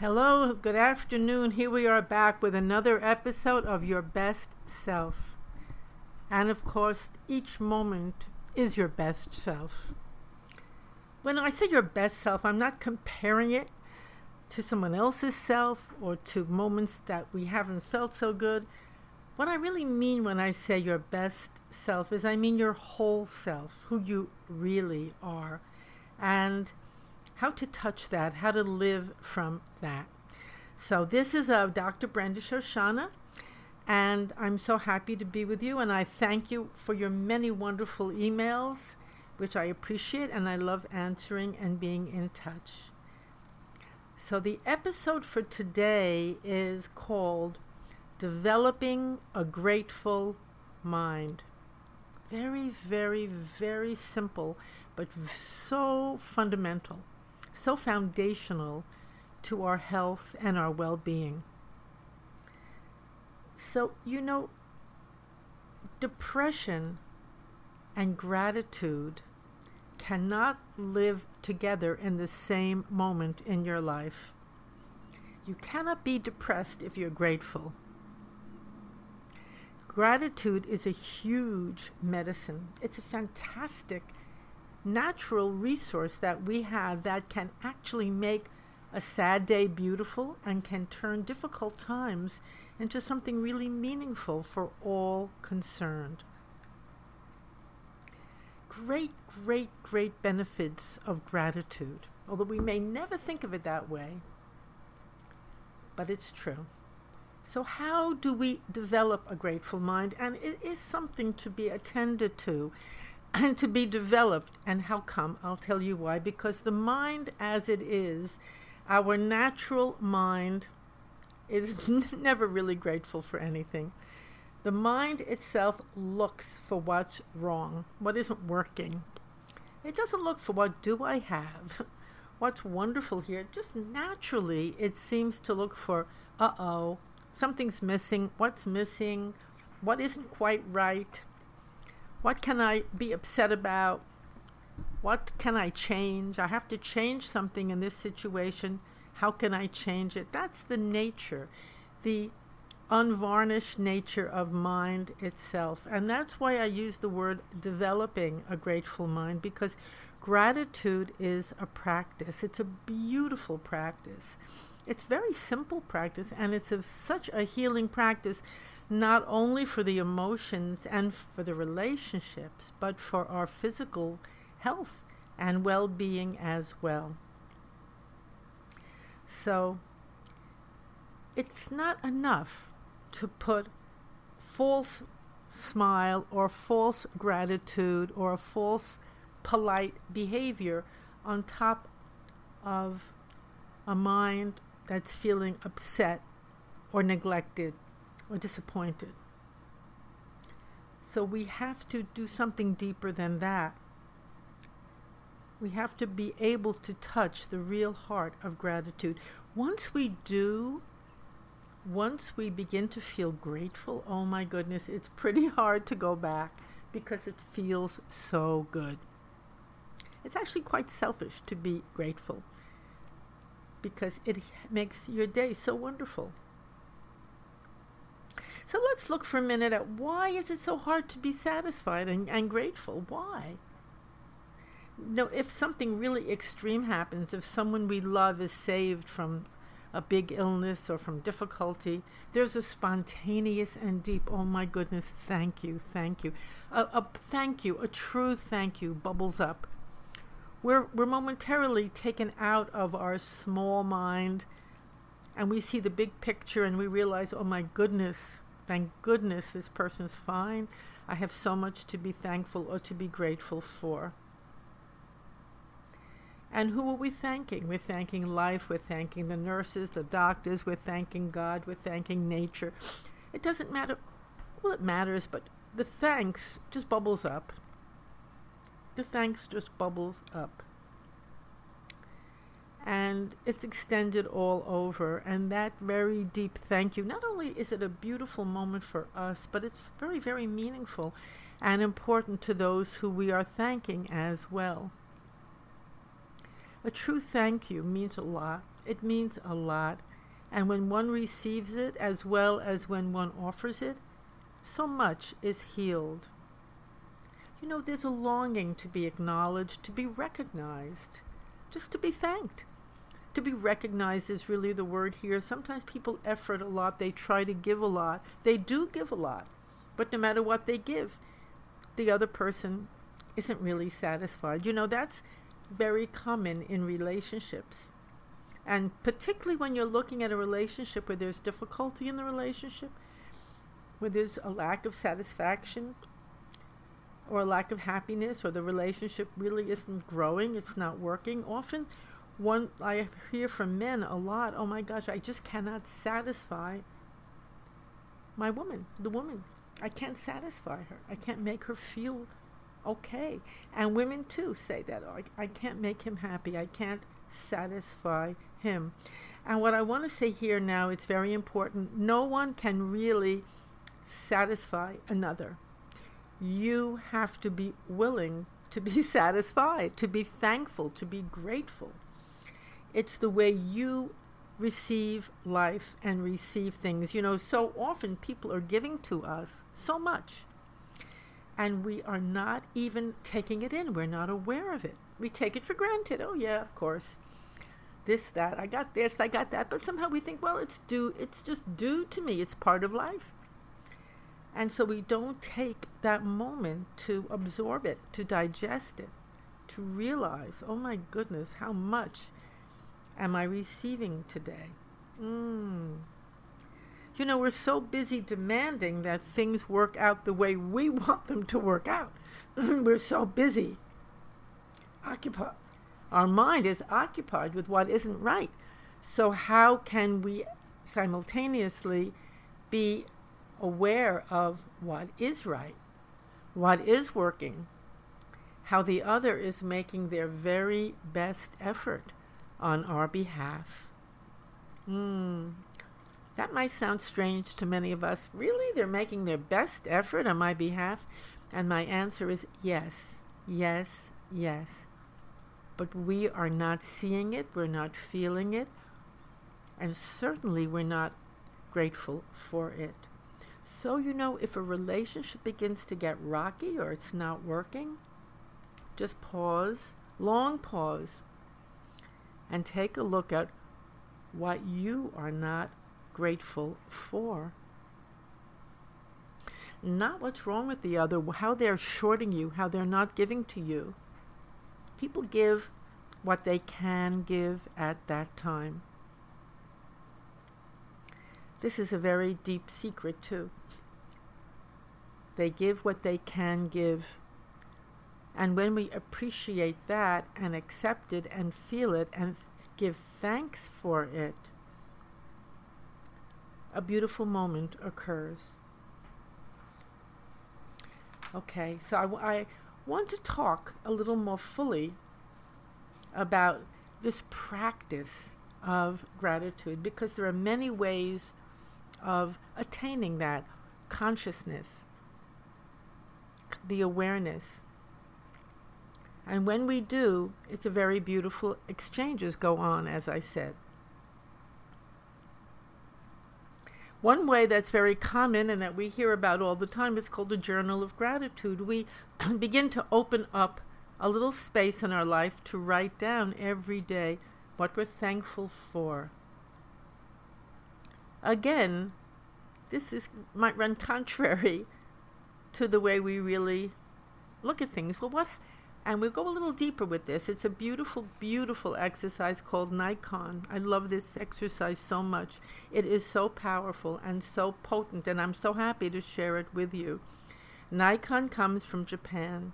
Hello, good afternoon. Here we are back with another episode of Your Best Self. And of course, each moment is your best self. When I say your best self, I'm not comparing it to someone else's self or to moments that we haven't felt so good. What I really mean when I say your best self is I mean your whole self, who you really are. And how to touch that, how to live from that. So, this is uh, Dr. Brenda Shoshanna, and I'm so happy to be with you. And I thank you for your many wonderful emails, which I appreciate, and I love answering and being in touch. So, the episode for today is called Developing a Grateful Mind. Very, very, very simple, but so fundamental so foundational to our health and our well being. So, you know, depression and gratitude cannot live together in the same moment in your life. You cannot be depressed if you're grateful. Gratitude is a huge medicine. It's a fantastic natural resource that we have that can actually make a sad day beautiful and can turn difficult times into something really meaningful for all concerned. Great, great, great benefits of gratitude, although we may never think of it that way, but it's true. So, how do we develop a grateful mind? And it is something to be attended to and to be developed. And how come? I'll tell you why. Because the mind as it is, our natural mind, is never really grateful for anything. The mind itself looks for what's wrong, what isn't working. It doesn't look for what do I have, what's wonderful here. Just naturally, it seems to look for, uh oh, something's missing, what's missing, what isn't quite right. What can I be upset about? What can I change? I have to change something in this situation. How can I change it? That's the nature, the unvarnished nature of mind itself. And that's why I use the word developing a grateful mind because gratitude is a practice. It's a beautiful practice. It's very simple practice and it's such a healing practice not only for the emotions and for the relationships, but for our physical health and well being as well. So, it's not enough to put false smile or false gratitude or a false polite behavior on top of a mind that's feeling upset or neglected or disappointed. So we have to do something deeper than that. We have to be able to touch the real heart of gratitude. Once we do, once we begin to feel grateful, oh my goodness, it's pretty hard to go back because it feels so good. It's actually quite selfish to be grateful because it makes your day so wonderful. So let's look for a minute at why is it so hard to be satisfied and, and grateful? Why? No, if something really extreme happens, if someone we love is saved from a big illness or from difficulty, there's a spontaneous and deep, oh my goodness, thank you, thank you. A, a thank you, a true thank you bubbles up. We're, we're momentarily taken out of our small mind and we see the big picture and we realize, oh my goodness, Thank goodness this person's fine. I have so much to be thankful or to be grateful for. And who are we thanking? We're thanking life, we're thanking the nurses, the doctors, we're thanking God, we're thanking nature. It doesn't matter. Well, it matters, but the thanks just bubbles up. The thanks just bubbles up and it's extended all over. And that very deep thank you, not only is it a beautiful moment for us, but it's very, very meaningful and important to those who we are thanking as well. A true thank you means a lot. It means a lot. And when one receives it, as well as when one offers it, so much is healed. You know, there's a longing to be acknowledged, to be recognized, just to be thanked. To be recognized is really the word here. Sometimes people effort a lot, they try to give a lot. They do give a lot, but no matter what they give, the other person isn't really satisfied. You know, that's very common in relationships. And particularly when you're looking at a relationship where there's difficulty in the relationship, where there's a lack of satisfaction or a lack of happiness, or the relationship really isn't growing, it's not working, often one I hear from men a lot, oh my gosh, I just cannot satisfy my woman, the woman. I can't satisfy her. I can't make her feel okay. And women too say that. Oh, I, I can't make him happy. I can't satisfy him. And what I want to say here now, it's very important. No one can really satisfy another. You have to be willing to be satisfied, to be thankful, to be grateful. It's the way you receive life and receive things. You know, so often people are giving to us so much, and we are not even taking it in. We're not aware of it. We take it for granted. Oh, yeah, of course. This, that, I got this, I got that. But somehow we think, well, it's due, it's just due to me. It's part of life. And so we don't take that moment to absorb it, to digest it, to realize, oh my goodness, how much am I receiving today? Mm. You know, we're so busy demanding that things work out the way we want them to work out. we're so busy. Occupied. Our mind is occupied with what isn't right. So, how can we simultaneously be aware of what is right, what is working, how the other is making their very best effort on our behalf. Hmm. That might sound strange to many of us. Really? They're making their best effort on my behalf? And my answer is yes, yes, yes. But we are not seeing it, we're not feeling it, and certainly we're not grateful for it. So, you know, if a relationship begins to get rocky or it's not working, just pause, long pause, and take a look at what you are not grateful for. Not what's wrong with the other, how they're shorting you, how they're not giving to you. People give what they can give at that time. This is a very deep secret, too. They give what they can give and when we appreciate that and accept it and feel it and give thanks for it, a beautiful moment occurs. Okay, so I want to talk a little more fully about this practice of gratitude because there are many ways of attaining that consciousness, the awareness and when we do, it's a very beautiful exchanges go on, as I said. One way that's very common and that we hear about all the time is called a journal of gratitude. We begin to open up a little space in our life to write down every day what we're thankful for. Again, this is might run contrary to the way we really look at things. Well, what and we'll go a little deeper with this. It's a beautiful, beautiful exercise called Naikan. I love this exercise so much. It is so powerful and so potent, and I'm so happy to share it with you. Naikan comes from Japan.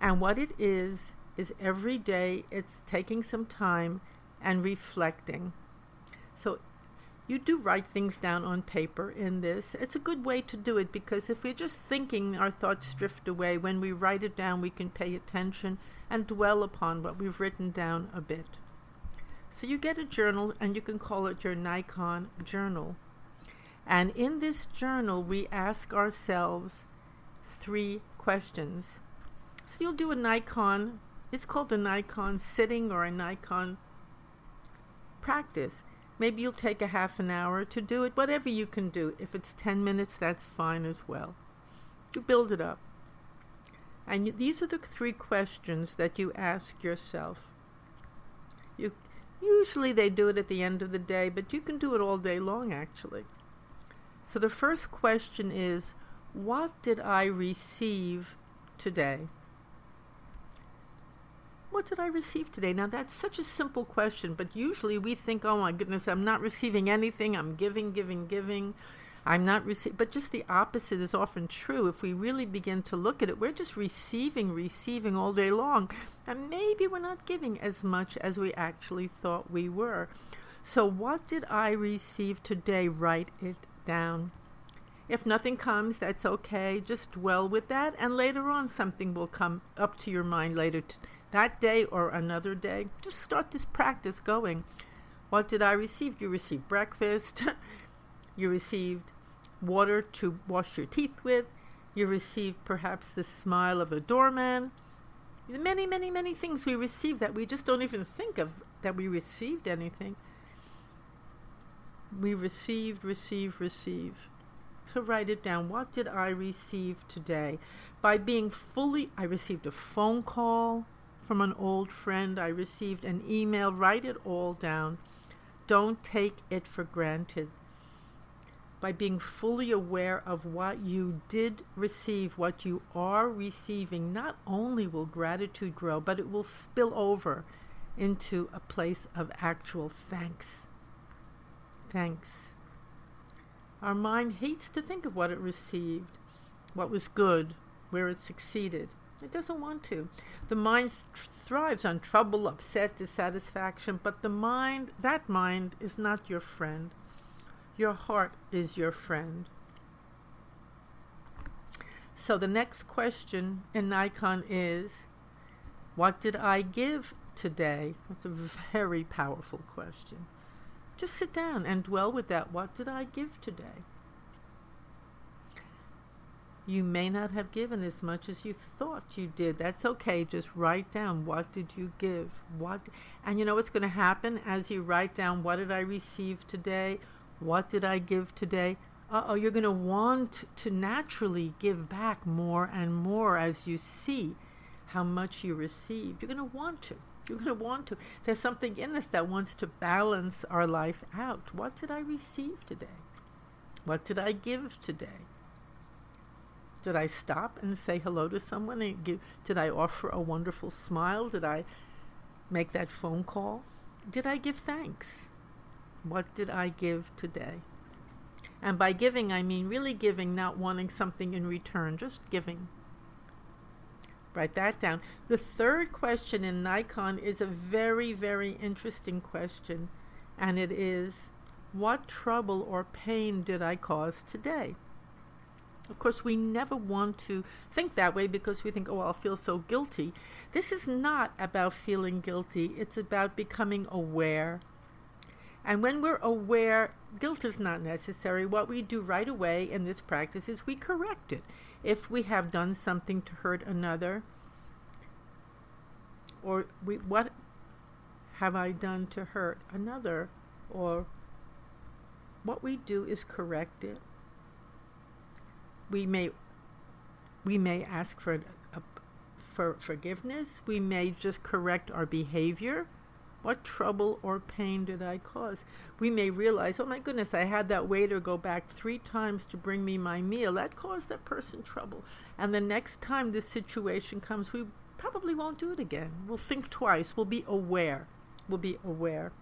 And what it is, is every day it's taking some time and reflecting. So you do write things down on paper in this. It's a good way to do it because if we're just thinking, our thoughts drift away. When we write it down, we can pay attention and dwell upon what we've written down a bit. So you get a journal and you can call it your Naikan journal. And in this journal, we ask ourselves three questions. So you'll do a Naikan, It's called a Naikan sitting or a Naikan practice. Maybe you'll take a half an hour to do it, whatever you can do. If it's 10 minutes, that's fine as well. You build it up. And these are the three questions that you ask yourself. You usually they do it at the end of the day, but you can do it all day long actually. So the first question is, what did I receive today? What did I receive today? Now, that's such a simple question, but usually we think, oh my goodness, I'm not receiving anything. I'm giving, giving, giving. I'm not receiving. But just the opposite is often true. If we really begin to look at it, we're just receiving, receiving all day long. And maybe we're not giving as much as we actually thought we were. So, what did I receive today? Write it down. If nothing comes, that's okay. Just dwell with that, and later on, something will come up to your mind later that day or another day. Just start this practice going. What did I receive? You received breakfast. you received water to wash your teeth with. You received perhaps the smile of a doorman. Many, many, many things we receive that we just don't even think of that we received anything. We received, receive, receive. So write it down. What did I receive today? By being fully, I received a phone call from an old friend. I received an email. Write it all down. Don't take it for granted. By being fully aware of what you did receive, what you are receiving, not only will gratitude grow, but it will spill over into a place of actual thanks. Thanks. Our mind hates to think of what it received, what was good, where it succeeded. It doesn't want to. The mind th- thrives on trouble, upset, dissatisfaction, but the mind, that mind, is not your friend. Your heart is your friend. So the next question in Naikan is What did I give today? That's a very powerful question. Just sit down and dwell with that. What did I give today? You may not have given as much as you thought you did. That's okay. Just write down what did you give? What and you know what's going to happen as you write down what did I receive today? What did I give today? Uh-oh, you're going to want to naturally give back more and more as you see how much you received. You're going to want to. You're going to want to. There's something in us that wants to balance our life out. What did I receive today? What did I give today? Did I stop and say hello to someone? And give, did I offer a wonderful smile? Did I make that phone call? Did I give thanks? What did I give today? And by giving, I mean really giving, not wanting something in return, just giving. Write that down. The third question in Naikan is a very, very interesting question, and it is What trouble or pain did I cause today? Of course, we never want to think that way because we think, oh, I'll feel so guilty. This is not about feeling guilty, it's about becoming aware. And when we're aware, guilt is not necessary. What we do right away in this practice is we correct it. If we have done something to hurt another, or we, what have I done to hurt another, or what we do is correct it we may we may ask for a, for forgiveness. We may just correct our behavior. What trouble or pain did I cause? We may realize, oh my goodness, I had that waiter go back three times to bring me my meal. That caused that person trouble. And the next time this situation comes, we probably won't do it again. We'll think twice. We'll be aware. We'll be aware.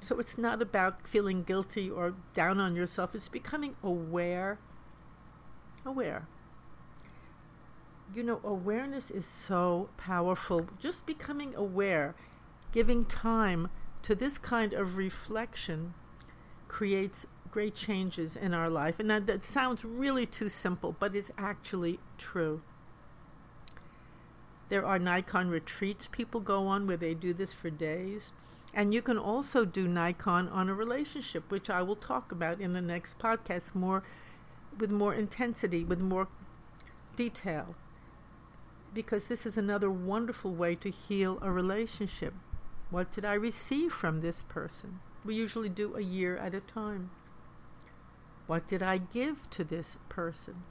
So it's not about feeling guilty or down on yourself, it's becoming aware aware. You know, awareness is so powerful. Just becoming aware, giving time to this kind of reflection creates great changes in our life. And that, that sounds really too simple, but it's actually true. There are Naikan retreats people go on where they do this for days. And you can also do Naikan on a relationship, which I will talk about in the next podcast more with more intensity, with more detail. because this is another wonderful way to heal a relationship. What did I receive from this person? We usually do a year at a time. What did I give to this person?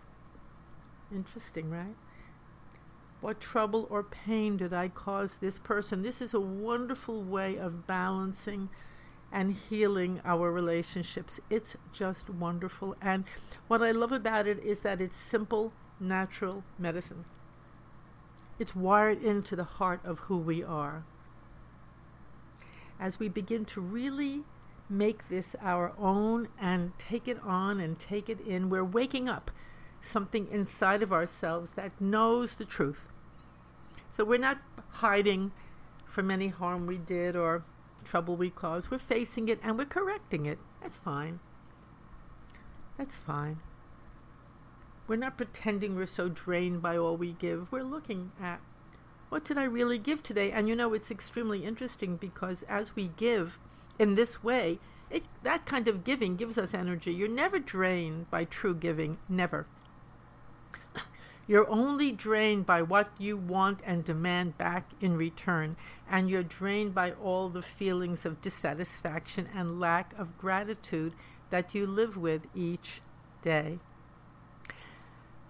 Interesting, right? What trouble or pain did I cause this person? This is a wonderful way of balancing and healing our relationships. It's just wonderful. And what I love about it is that it's simple, natural medicine. It's wired into the heart of who we are. As we begin to really make this our own and take it on and take it in, we're waking up something inside of ourselves that knows the truth. So we're not hiding from any harm we did or trouble we caused. We're facing it and we're correcting it. That's fine. That's fine. We're not pretending we're so drained by all we give. We're looking at what did I really give today? And you know, it's extremely interesting because as we give in this way, it, that kind of giving gives us energy. You're never drained by true giving, never. You're only drained by what you want and demand back in return, and you're drained by all the feelings of dissatisfaction and lack of gratitude that you live with each day.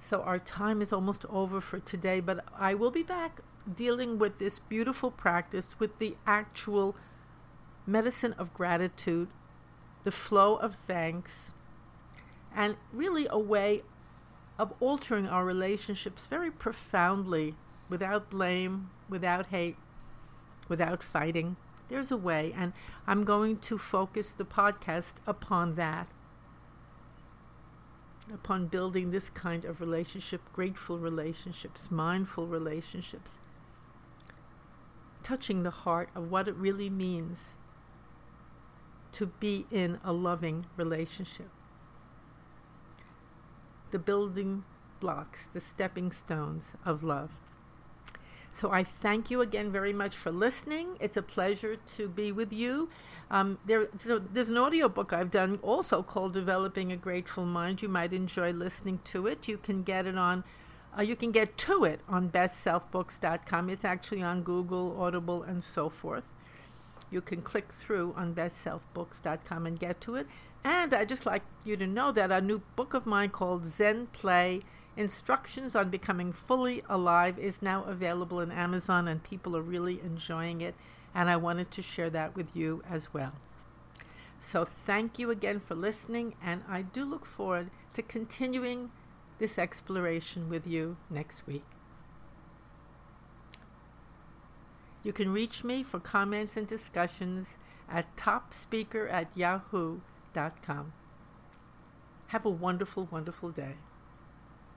So, our time is almost over for today, but I will be back dealing with this beautiful practice with the actual medicine of gratitude, the flow of thanks, and really a way of altering our relationships very profoundly without blame, without hate, without fighting. There's a way, and I'm going to focus the podcast upon that, upon building this kind of relationship, grateful relationships, mindful relationships, touching the heart of what it really means to be in a loving relationship the building blocks, the stepping stones of love. So I thank you again very much for listening. It's a pleasure to be with you. Um, there, there's an audio book I've done also called Developing a Grateful Mind. You might enjoy listening to it. You can get it on, uh, you can get to it on bestselfbooks.com. It's actually on Google, Audible, and so forth. You can click through on bestselfbooks.com and get to it. And I'd just like you to know that a new book of mine called Zen Play Instructions on Becoming Fully Alive is now available in Amazon, and people are really enjoying it. And I wanted to share that with you as well. So, thank you again for listening, and I do look forward to continuing this exploration with you next week. You can reach me for comments and discussions at topspeaker at Have a wonderful, wonderful day.